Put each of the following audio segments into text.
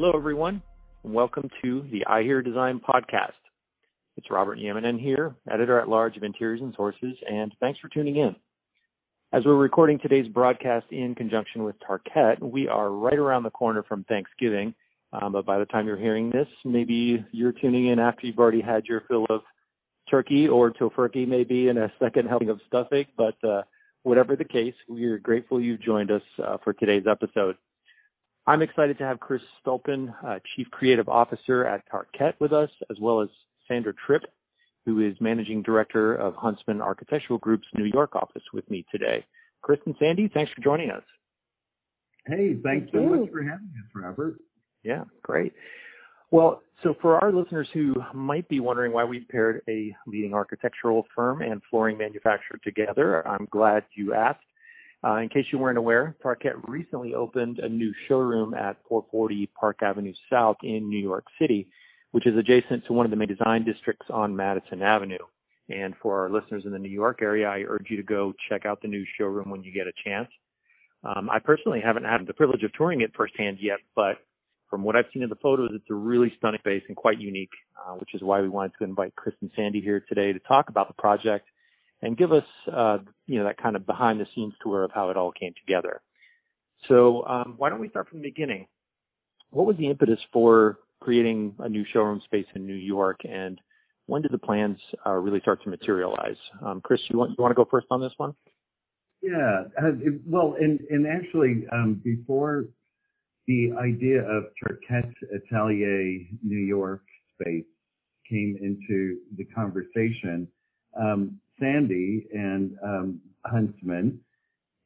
Hello, everyone, and welcome to the I Hear Design podcast. It's Robert Nieminen here, editor at large of Interiors and Sources, and thanks for tuning in. As we're recording today's broadcast in conjunction with Tarkett, we are right around the corner from Thanksgiving. Um, but by the time you're hearing this, maybe you're tuning in after you've already had your fill of turkey or tofurkey, maybe, and a second helping of stuffing. But uh, whatever the case, we are grateful you've joined us uh, for today's episode. I'm excited to have Chris Stulpin, uh, Chief Creative Officer at Tarkett with us, as well as Sandra Tripp, who is Managing Director of Huntsman Architectural Group's New York office with me today. Chris and Sandy, thanks for joining us. Hey, thanks Thank so much for having us, Robert. Yeah, great. Well, so for our listeners who might be wondering why we paired a leading architectural firm and flooring manufacturer together, I'm glad you asked. Uh, in case you weren't aware, Tarkett recently opened a new showroom at 440 Park Avenue South in New York City, which is adjacent to one of the main design districts on Madison Avenue. And for our listeners in the New York area, I urge you to go check out the new showroom when you get a chance. Um, I personally haven't had the privilege of touring it firsthand yet, but from what I've seen in the photos, it's a really stunning space and quite unique, uh, which is why we wanted to invite Chris and Sandy here today to talk about the project and give us, uh, you know, that kind of behind the scenes tour of how it all came together. So, um, why don't we start from the beginning? What was the impetus for creating a new showroom space in New York, and when did the plans uh, really start to materialize? Um, Chris, you want you want to go first on this one? Yeah, uh, it- well, and and actually, um, before the idea of Tarkett Atelier New York space came into the conversation, um, Sandy and um, Huntsman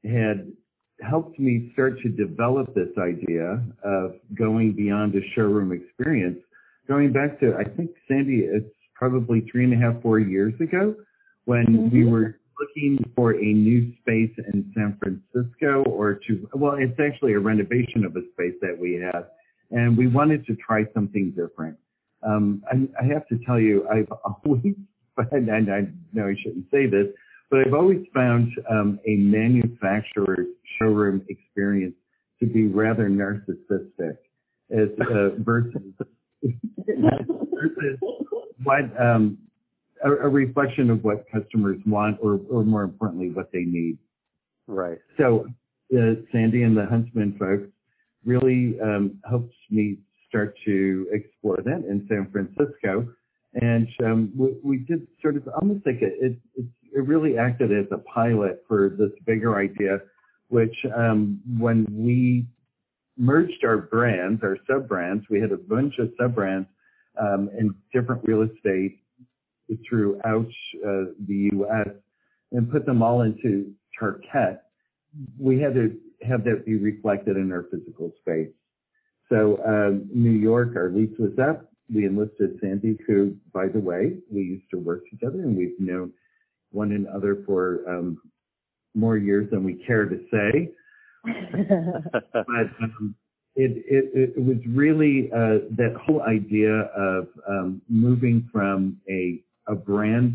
had helped me start to develop this idea of going beyond a showroom experience. Going back to, I think Sandy, it's probably three and a half, four years ago when we Mhm. were looking for a new space in San Francisco or to, well, it's actually a renovation of a space that we had. And we wanted to try something different. Um, I, I have to tell you, I've always, and I know I shouldn't say this, but I've always found um, a manufacturer's showroom experience to be rather narcissistic as uh, versus versus what um, a, a reflection of what customers want, or, or more importantly, what they need. Right. So uh, Sandy and the Huntsman folks really um, helped me start to explore that in San Francisco, and um, we, we did sort of almost like it, it, it really acted as a pilot for this bigger idea, which um, when we merged our brands, our sub brands, we had a bunch of sub brands um, in different real estate throughout uh, the U.S. and put them all into Tarkett, we had to have that be reflected in our physical space. So um, New York, our lease was up. We enlisted Sandy, who, by the way, we used to work together, and we've known one another for um, more years than we care to say. But um, it, it, it was really uh, that whole idea of um, moving from a, a brand.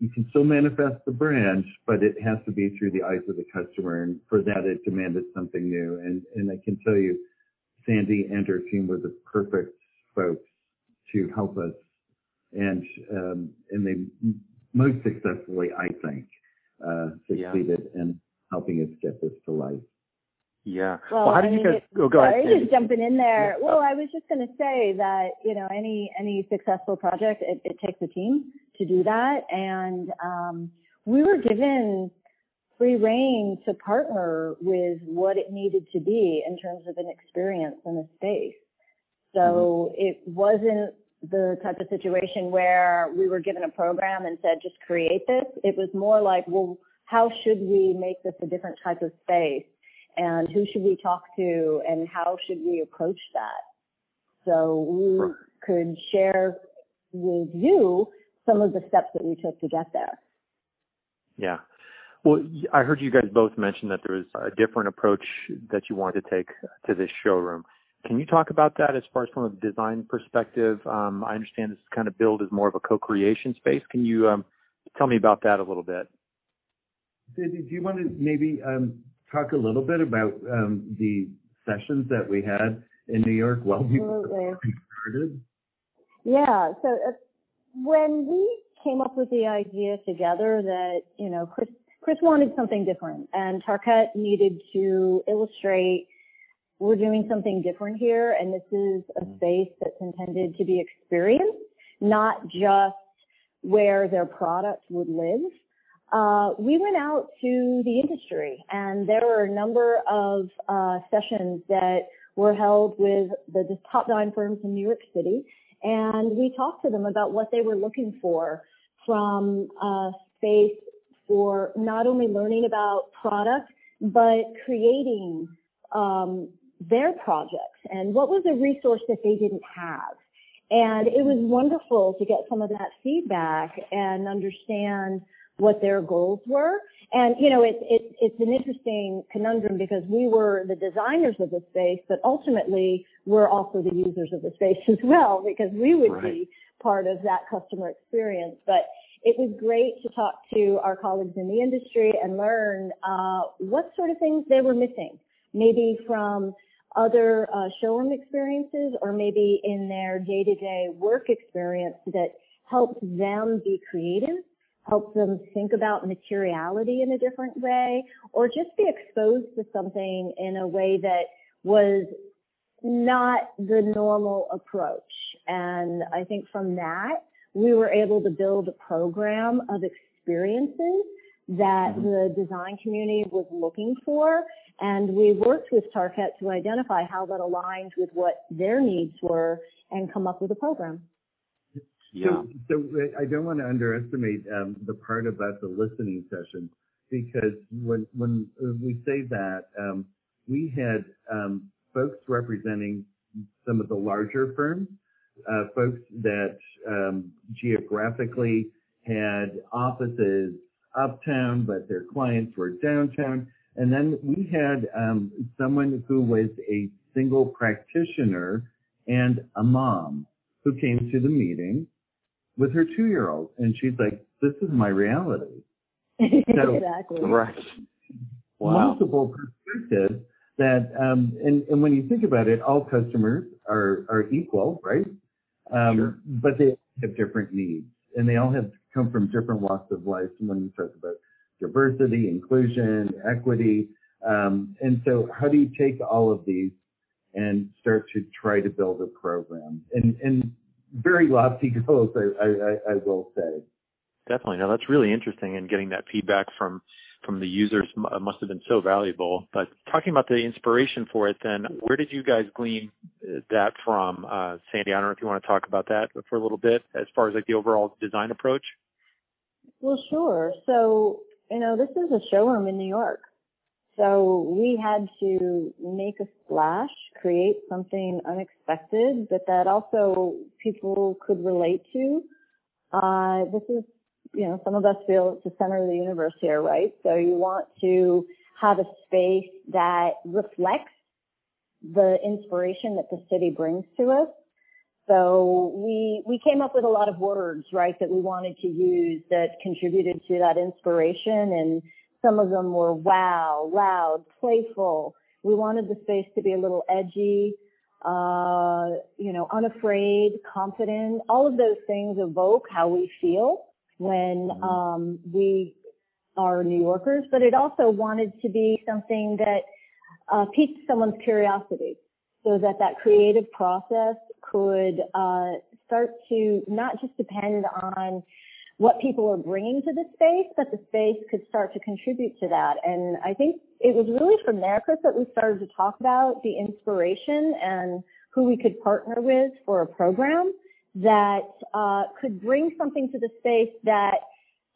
You can still manifest the brand, but it has to be through the eyes of the customer. And for that, it demanded something new. And, and I can tell you, Sandy and her team were the perfect folks to help us. And, um, and they most successfully, I think, uh, Yeah. succeeded in helping us get this to life. Yeah. Well, Well, how I did you guys? it- Oh, go ahead. Sorry, Sandy. just jumping in there. Well, I was just going to say that you know any any successful project it, it takes a team to do that, and um, we were given free reign to partner with what it needed to be in terms of an experience in a space. So it wasn't the type of situation where we were given a program and said just create this. It was more like, well, how should we make this a different type of space? and who should we talk to and how should we approach that so we Right. could share with you some of the steps that we took to get there Yeah. Well, I heard you guys both mention that there was a different approach that you wanted to take to this showroom. Can you talk about that as far as from a design perspective? Um, I understand this is kind of billed as more of a co-creation space. Can you um, tell me about that a little bit? Did, do you want to maybe um, talk a little bit about um, the sessions that we had in New York while we started? Yeah. So uh, when we came up with the idea together that you know Chris Chris wanted something different, and Tarkett needed to illustrate we're doing something different here, and this is a mm-hmm. space that's intended to be experienced, not just where their product would live. Uh, we went out to the industry, and there were a number of uh, sessions that were held with the, the top nine firms in New York City, and we talked to them about what they were looking for from a space for not only learning about product, but creating um, their projects and what was a resource that they didn't have. And it was wonderful to get some of that feedback and understand what their goals were. And, you know, it's, it's, it's an interesting conundrum because we were the designers of the space, but ultimately we're also the users of the space as well because we would right. be part of that customer experience. But it was great to talk to our colleagues in the industry and learn uh, what sort of things they were missing, maybe from other uh, showroom experiences or maybe in their day-to-day work experience that helps them be creative, helps them think about materiality in a different way, or just be exposed to something in a way that was not the normal approach. And I think from that, we were able to build a program of experiences that mm-hmm. the design community was looking for. And we worked with Tarkett to identify how that aligned with what their needs were and come up with a program. Yeah. So, so I don't want to underestimate um, the part about the listening session because when when we say that, um, we had um, folks representing some of the larger firms, uh, folks that um, geographically had offices uptown, but their clients were downtown. And then we had um, someone who was a single practitioner and a mom who came to the meeting with her two-year-old, and she's like, "This is my reality." So, exactly. Right. Wow. Multiple perspectives that, um, and, and when you think about it, all customers are are equal, right? Um, sure. But they have different needs, and they all have come from different walks of life. When you talk about diversity, inclusion, equity, um, and so how do you take all of these and start to try to build a program? And, and very lofty goals, I, I, I will say. Definitely. Now that's really interesting, and getting that feedback from from the users must have been so valuable. But talking about the inspiration for it, then where did you guys glean uh, that from, uh, Sandy? I don't know if you want to talk about that for a little bit, as far as like the overall design approach. Well, sure. So, you know, this is a showroom in New York. So we had to make a splash, create something unexpected, but that also people could relate to. Uh, this is, you know, some of us feel it's the center of the universe here, right? So you want to have a space that reflects the inspiration that the city brings to us so we, we came up with a lot of words, right, that we wanted to use that contributed to that inspiration and some of them were wow, loud, playful. We wanted the space to be a little edgy, uh, you know, unafraid, confident. All of those things evoke how we feel when, mm-hmm. um, we are New Yorkers, but it also wanted to be something that, uh, piqued someone's curiosity so that that creative process could uh, start to not just depend on what people are bringing to the space, but the space could start to contribute to that. And I think it was really from there, Chris, that we started to talk about the inspiration and who we could partner with for a program that uh, could bring something to the space that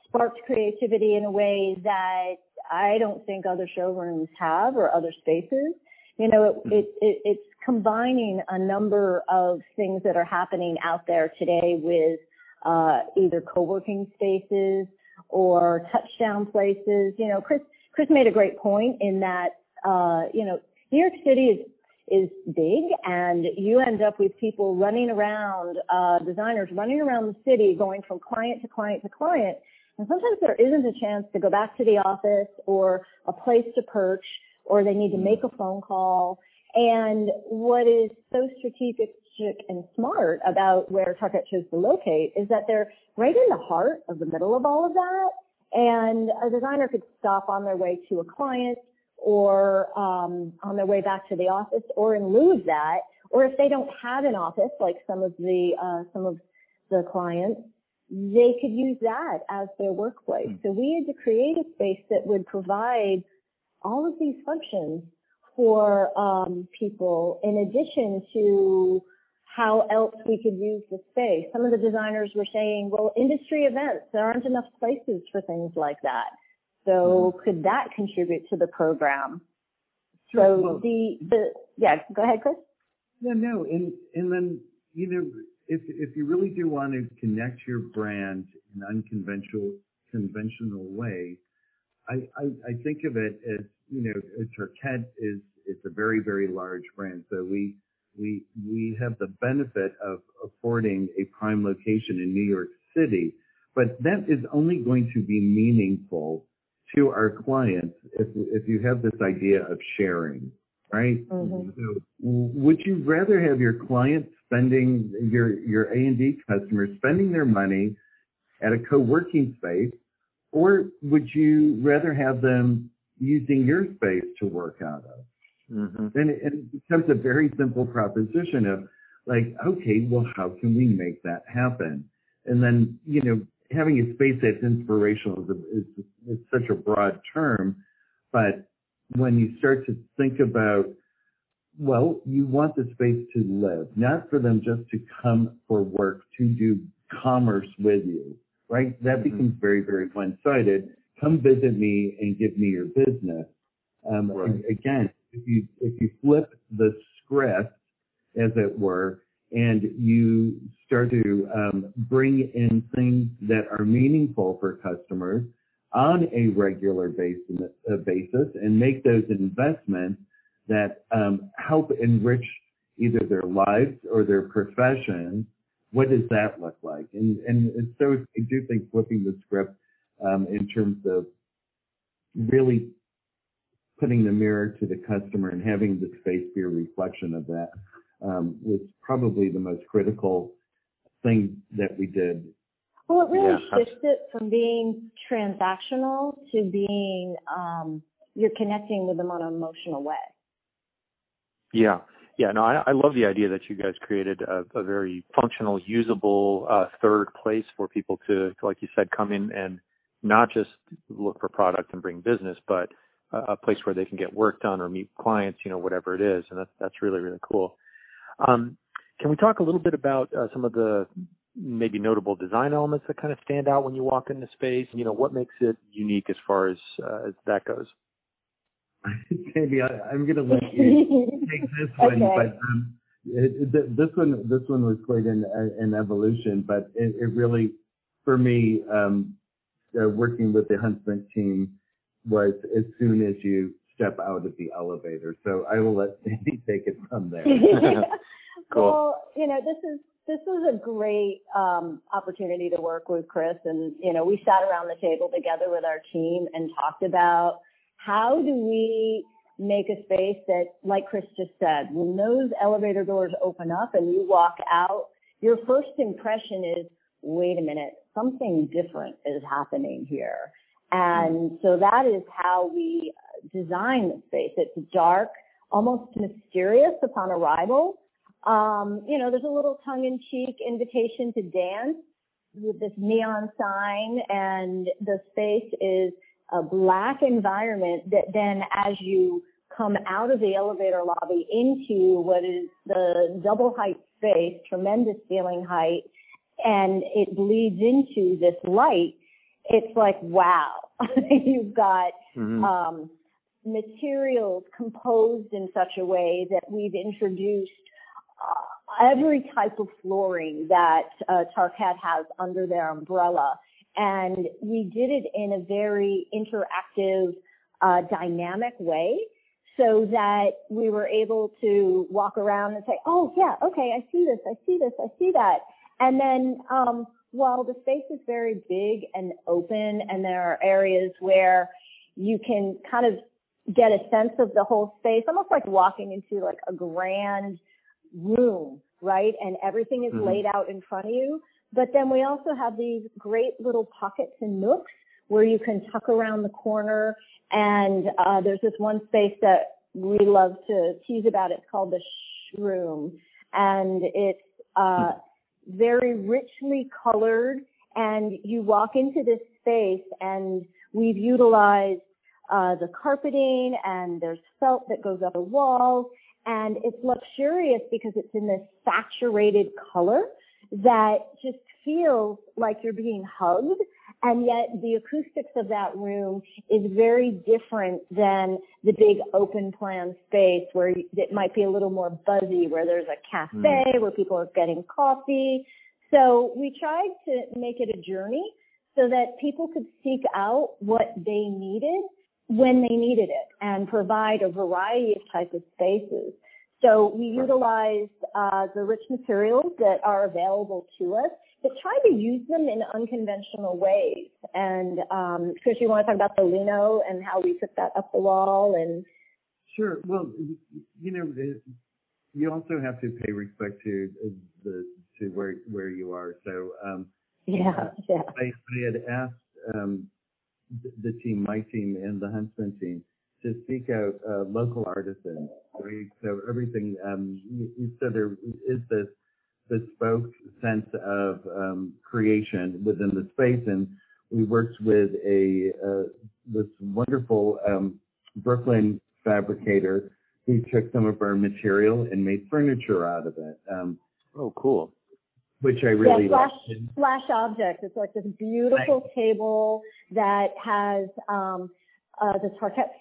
sparked creativity in a way that I don't think other showrooms have or other spaces. You know, it, hmm. it, it, it's combining a number of things that are happening out there today with uh, either co-working spaces or touchdown places. You know, Chris Chris made a great point in that uh, you know New York City is is big and you end up with people running around, uh, designers running around the city going from client to client to client. And sometimes there isn't a chance to go back to the office or a place to perch or they need to make a phone call And what is so strategic and smart about where Tarkett chose to locate is that they're right in the heart of the middle of all of that. And a designer could stop on their way to a client or um, on their way back to the office or in lieu of that, or if they don't have an office like some of the uh, some of the clients, they could use that as their workplace. Mm. So we had to create a space that would provide all of these functions for um, people in addition to how else we could use the space. Some of the designers were saying, well, industry events, there aren't enough places for things like that. So mm-hmm. could that contribute to the program? Sure. So well, the, the, yeah, go ahead, Chris. Yeah, no, and, and then, you know, if, if you really do want to connect your brand in an unconventional, conventional way, I, I, I think of it as, you know, Tarkett is, is a very, very large brand. So we, we we have the benefit of affording a prime location in New York City, but that is only going to be meaningful to our clients if if you have this idea of sharing, right? Mm-hmm. So would you rather have your clients spending your your A and D customers spending their money at a co-working space, or would you rather have them using your space to work out of? Mm-hmm. And it, it becomes a very simple proposition of like, okay, well, how can we make that happen? And then, you know, having a space that's inspirational is, a, is, is such a broad term, but when you start to think about, well, you want the space to live, not for them just to come for work to do commerce with you, right? That mm-hmm. becomes very, very one-sided. Come visit me and give me your business. Um, right. Again, if you if you flip the script, as it were, and you start to um, bring in things that are meaningful for customers on a regular basis, uh, basis and make those investments that um, help enrich either their lives or their profession, what does that look like? And, and so I do think flipping the script um, in terms of really putting the mirror to the customer and having the space be a reflection of that um, was probably the most critical thing that we did. Well, it really yeah. shifted from being transactional to being um, you're connecting with them on an emotional way. Yeah. Yeah, no, I, I love the idea that you guys created a, a very functional, usable uh, third place for people to, like you said, come in and not just look for product and bring business, but a place where they can get work done or meet clients, you know, whatever it is, and that's that's really really cool. Um, can we talk a little bit about uh, some of the maybe notable design elements that kind of stand out when you walk into space? You know, what makes it unique as far as uh, as that goes? Maybe I, am going to let you take this one, okay. but um, it, it, this one this one was quite an, an evolution, but it, it really, for me, um, uh, working with the Huntsman team was as soon as you step out of the elevator. So I will let Sandy take it from there. cool. Well, you know, this is this was a great um, opportunity to work with Chris, and you know, we sat around the table together with our team and talked about how do we make a space that, like Chris just said, when those elevator doors open up and you walk out, your first impression is, wait a minute, something different is happening here. And so that is how we design the space. It's dark, almost mysterious upon arrival. Um, you know, there's a little tongue-in-cheek invitation to dance with this neon sign, and the space is a black environment that then, as you come out of the elevator lobby into what is the double height space, tremendous ceiling height, and it bleeds into this light it's like wow you've got mm-hmm. um, materials composed in such a way that we've introduced uh, every type of flooring that uh, has under their umbrella. And we did it in a very interactive, uh, dynamic way so that we were able to walk around and say, oh yeah, okay, I see this, I see this, I see that. And then, um, while the space is very big and open and there are areas where you can kind of get a sense of the whole space, almost like walking into like a grand room, right? And everything is mm-hmm. laid out in front of you. But then we also have these great little pockets and nooks where you can tuck around the corner. And uh, there's this one space that we love to tease about. It's called the shroom, and it's uh, very richly colored. And you walk into this space, and we've utilized uh, the carpeting, and there's felt that goes up the walls, and it's luxurious because it's in this saturated color that just feels like you're being hugged and yet the acoustics of that room is very different than the big open plan space where it might be a little more buzzy, where there's a cafe, mm. where people are getting coffee. So we tried to make it a journey so that people could seek out what they needed when they needed it and provide a variety of type of spaces. So we utilized uh, the rich materials that are available to us but try to use them in unconventional ways. And um, Chris, you want to talk about the lino and how we put that up the wall and Sure. Well, you know, you also have to pay respect to the to where where you are. So um, yeah, yeah. I, I had asked um, the, team, my team, and the Huntsman team to seek out uh, local artisans. Right? So everything um, you there is this bespoke sense of um, creation within the space. And we worked with a uh, this wonderful um, Brooklyn fabricator who took some of our material and made furniture out of it. Um, oh, cool. Which I really yeah, flash, flash object. It's like this beautiful table that has um, uh,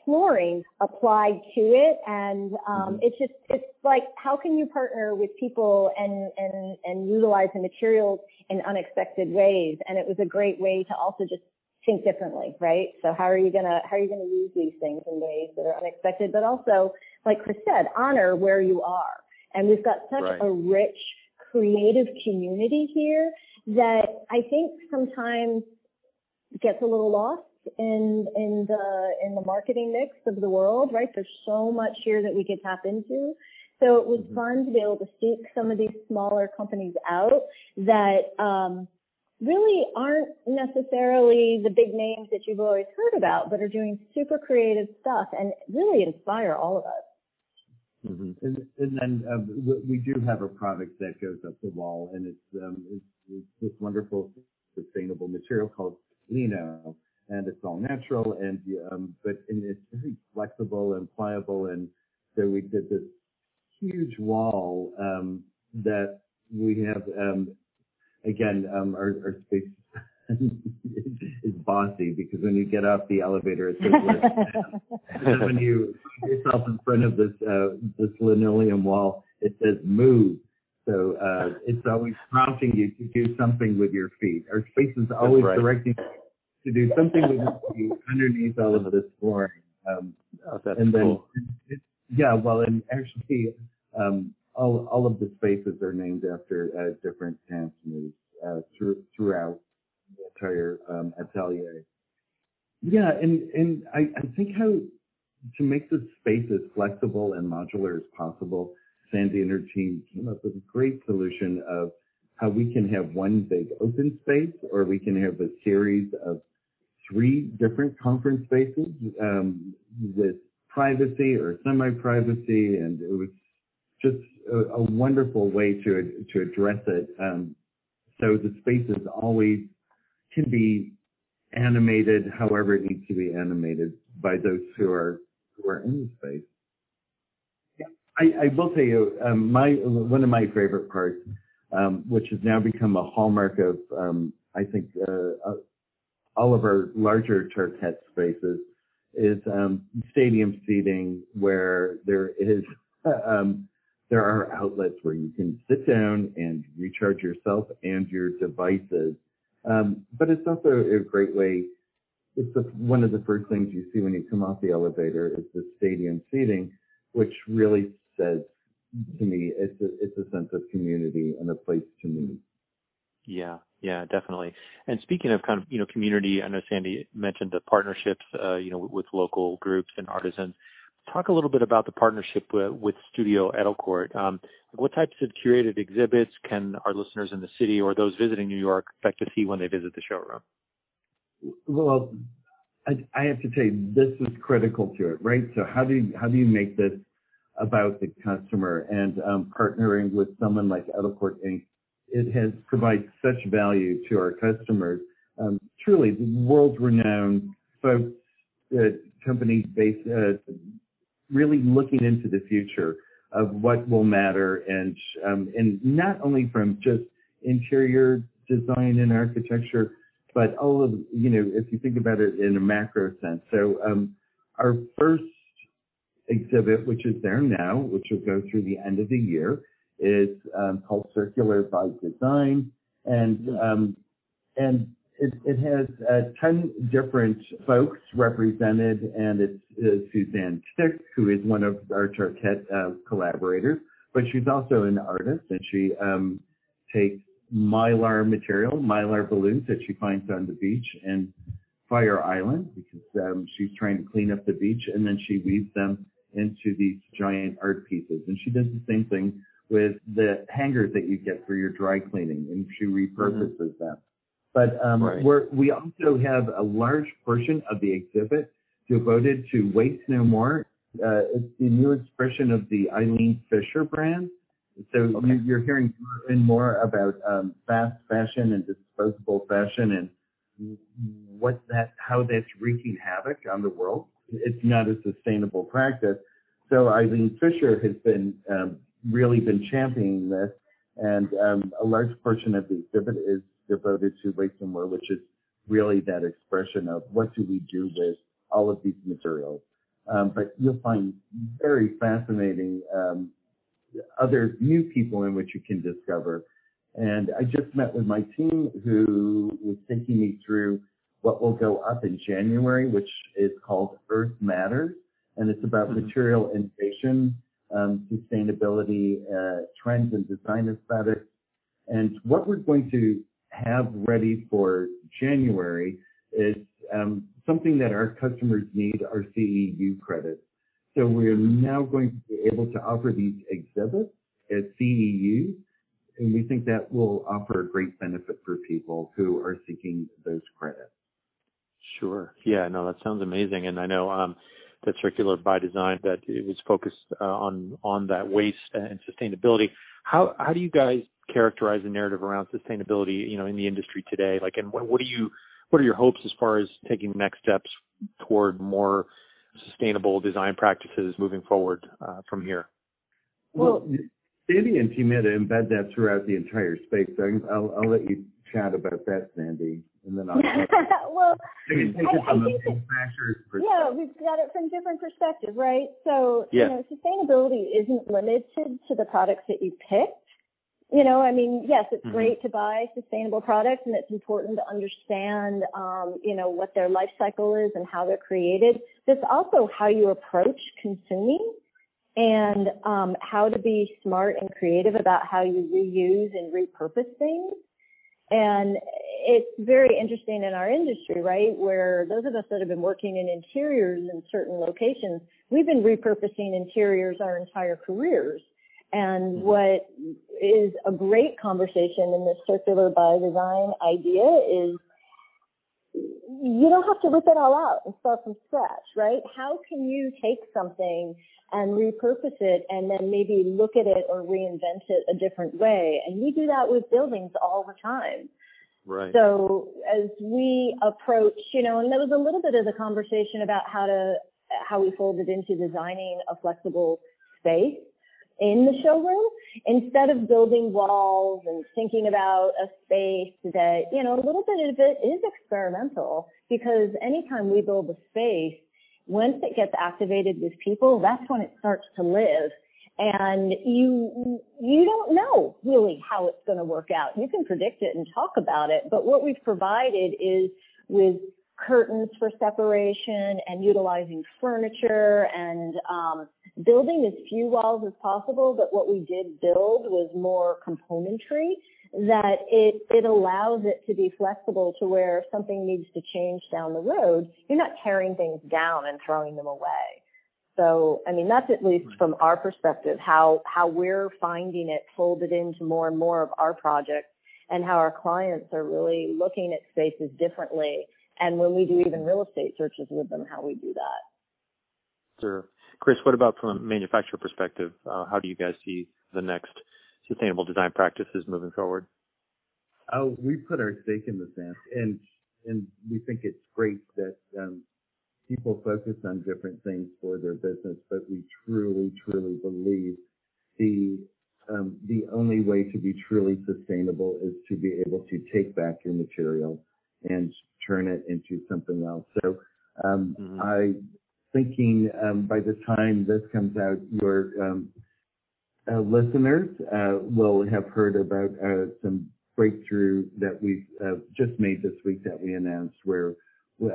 flooring applied to it. And um, mm-hmm. it's just, it's like, how can you partner with people and, and, and utilize the materials in unexpected ways? And it was a great way to also just think differently, right? So how are you gonna, how are you gonna use these things in ways that are unexpected, but also, like Chris said, honor where you are. And we've got such right. a rich, creative community here that I think sometimes gets a little lost in in the in the marketing mix of the world, right? There's so much here that we could tap into. So it was mm-hmm. fun to be able to seek some of these smaller companies out that um, really aren't necessarily the big names that you've always heard about, but are doing super creative stuff and really inspire all of us. Mm-hmm. And, and, then um, we do have a product that goes up the wall, and it's, um, it's, it's this wonderful sustainable material called Lino and it's all natural and um, but and it's very flexible and pliable and so we did this huge wall um, that we have um, again um, our, our space is bossy because when you get off the elevator it says when you put yourself in front of this uh, this linoleum wall it says move so uh, it's always prompting you to do something with your feet. Our space is always right. directing to do something with your feet underneath all of this flooring. Um, oh, that's and then, cool. it, yeah, well, and actually, um, all all of the spaces are named after uh, different dance moves uh, through, throughout the entire um, atelier. Yeah, and and I, I think how to make the space as flexible and modular as possible. Sandy and her team came up with a great solution of how we can have one big open space or we can have a series of three different conference spaces um, with privacy or semi-privacy, and it was just a, a wonderful way to to address it. Um, so the space is always can be animated however it needs to be animated by those who are who are in the space. I, I will tell you, um, my one of my favorite parts, um, which has now become a hallmark of, um, I think, uh, all of our larger Tarkett spaces is um, stadium seating where there is um, there are outlets where you can sit down and recharge yourself and your devices. Um, but it's also a great way. It's one of the first things you see when you come off the elevator is the stadium seating, which really says to me it's a, it's a sense of community and a place to meet. Yeah, Yeah, definitely. And speaking of kind of you know community, I know Sandy mentioned the partnerships, uh, you know, with local groups and artisans. Talk a little bit about the partnership with, with Studio Edelkoort. Um, what types of curated exhibits can our listeners in the city or those visiting New York expect to see when they visit the showroom? Well, I, I have to say this is critical to it, right? So how do you, how do you make this about the customer and um, partnering with someone like Edelkoort Inc. It has provided such value to our customers. Um, truly, world-renowned folks, uh, companies based, uh, really looking into the future of what will matter, and um, and not only from just interior design and architecture, but all of you know, if you think about it in a macro sense. So um, our first exhibit, which is there now, which will go through the end of the year, is um, called Circular by Design, and um, and it, it has uh, 10 different folks represented, and it's uh, Suzanne Tick, who is one of our Tarkett uh, collaborators, but she's also an artist, and she um, takes mylar material, mylar balloons that she finds on the beach, and Fire Island, because um, she's trying to clean up the beach, and then she weaves them into these giant art pieces. And she does the same thing with the hangers that you get for your dry cleaning, and she repurposes mm-hmm. them. But um, right. we're, we also have a large portion of the exhibit devoted to Waste No More. Uh, it's the new expression of the Eileen Fisher brand. So okay. you, are hearing more and more about um, fast fashion and disposable fashion and what that, how that's wreaking havoc on the world. It's not a sustainable practice. So Eileen Fisher has been um, really been championing this, and um, a large portion of the exhibit is devoted to Waste No More, which is really that expression of what do we do with all of these materials. Um, but you'll find very fascinating um, other new people in which you can discover. And I just met with my team who was taking me through what will go up in January, which is called Earth Matters. And it's about mm-hmm. material innovation, um, sustainability, uh, trends and design aesthetics. And what we're going to have ready for January is um, something that our customers need our CEU credits. So we're now going to be able to offer these exhibits as CEUs, and we think that will offer a great benefit for people who are seeking those credits. Sure. Yeah, no, that sounds amazing. And I know um, that Circular by Design that it was focused uh, on on that waste and sustainability. How how do you guys characterize the narrative around sustainability, you know, in the industry today? Like, and what, what do you, what are your hopes as far as taking next steps toward more sustainable design practices moving forward uh, from here? Well, Sandy and team had to embed that throughout the entire space. So I'll, I'll let you chat about that, Sandy, and then I'll. well, I, I think that, yeah, we've got it from different perspectives, right? So, yeah. you know, sustainability isn't limited to the products that you pick you know, I mean, yes, it's mm-hmm. great to buy sustainable products and it's important to understand, um, you know, what their life cycle is and how they're created. It's also how you approach consuming and um, how to be smart and creative about how you reuse and repurpose things. And it's very interesting in our industry, right? Where those of us that have been working in interiors in certain locations, we've been repurposing interiors our entire careers. And what is a great conversation in this circular by design idea is you don't have to rip it all out and start from scratch, right? How can you take something and repurpose it and then maybe look at it or reinvent it a different way? And we do that with buildings all the time. Right. So as we approach, you know, and there was a little bit of the conversation about how to, how we folded into designing a flexible space in the showroom instead of building walls and thinking about a space that, you know, a little bit of it is experimental because anytime we build a space, once it gets activated with people, that's when it starts to live. And you, you don't know really how it's going to work out. You can predict it and talk about it, but what we've provided is with curtains for separation and utilizing furniture and um, building as few walls as possible. But what we did build was more componentry that it it allows it to be flexible to where if something needs to change down the road, you're not tearing things down and throwing them away. So, I mean, that's at least from our perspective how how we're finding it folded into more and more of our projects and how our clients are really looking at spaces differently. And when we do even real estate searches with them, how we do that. Sure. Chris, what about from a manufacturer perspective? Uh, how do you guys see the next sustainable design practices moving forward? Oh, we put our stake in the sand, and and we think it's great that um, people focus on different things for their business, but we truly, truly believe the um, the only way to be truly sustainable is to be able to take back your material and turn it into something else. So um, mm-hmm. I thinking um, by the time this comes out, your um, uh, listeners uh, will have heard about uh, some breakthrough that we've uh, just made this week that we announced where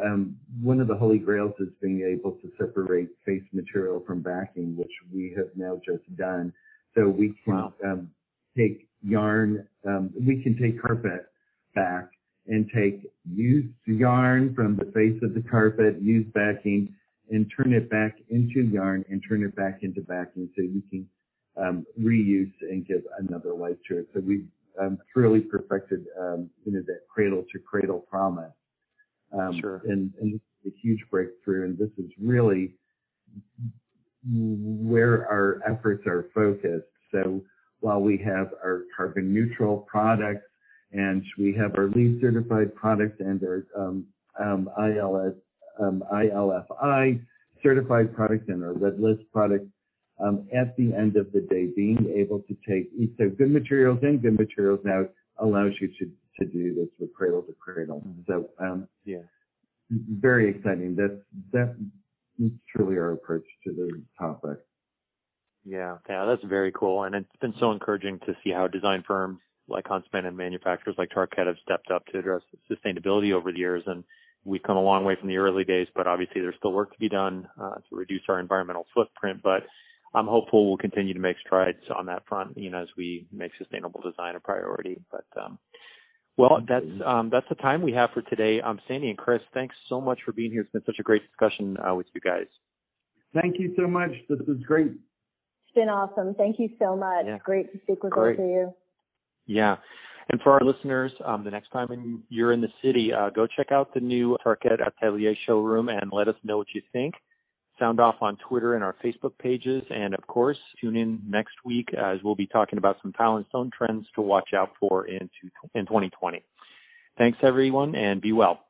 um, one of the holy grails is being able to separate face material from backing, which we have now just done. So we can wow. um, take yarn, um, we can take carpet back and take used yarn from the face of the carpet, used backing, and turn it back into yarn and turn it back into backing so you can um, reuse and give another life to it. So we've um, truly perfected, um, you know, that cradle to cradle promise. Um, sure. And, and a huge breakthrough. And this is really where our efforts are focused. So while we have our carbon neutral products and we have our LEED certified product and our um, um, ILS, um, ILFI certified product and our red list product. um, at the end of the day, being able to take so good materials and good materials out allows you to to do this with cradle to cradle. Mm-hmm. So um, yeah, very exciting. That's that is truly our approach to the topic. Yeah, yeah, that's very cool, and it's been so encouraging to see how design firms like Huntsman and manufacturers like Tarkett have stepped up to address sustainability over the years, and we've come a long way from the early days. But obviously, there's still work to be done uh, to reduce our environmental footprint. But I'm hopeful we'll continue to make strides on that front, you know, as we make sustainable design a priority. But um, well, that's um, that's the time we have for today. Um, Sandy and Chris, thanks so much for being here. It's been such a great discussion uh, with you guys. Thank you so much. This was great. It's been awesome. Thank you so much. Yeah. Great to speak with great. both of you. Yeah. And for our listeners, um, the next time you're in the city, uh, go check out the new Tarkett Atelier showroom and let us know what you think sound off on Twitter and our Facebook pages. And of course, tune in next week as we'll be talking about some tile and stone trends to watch out for in, in 2020. Thanks everyone and be well.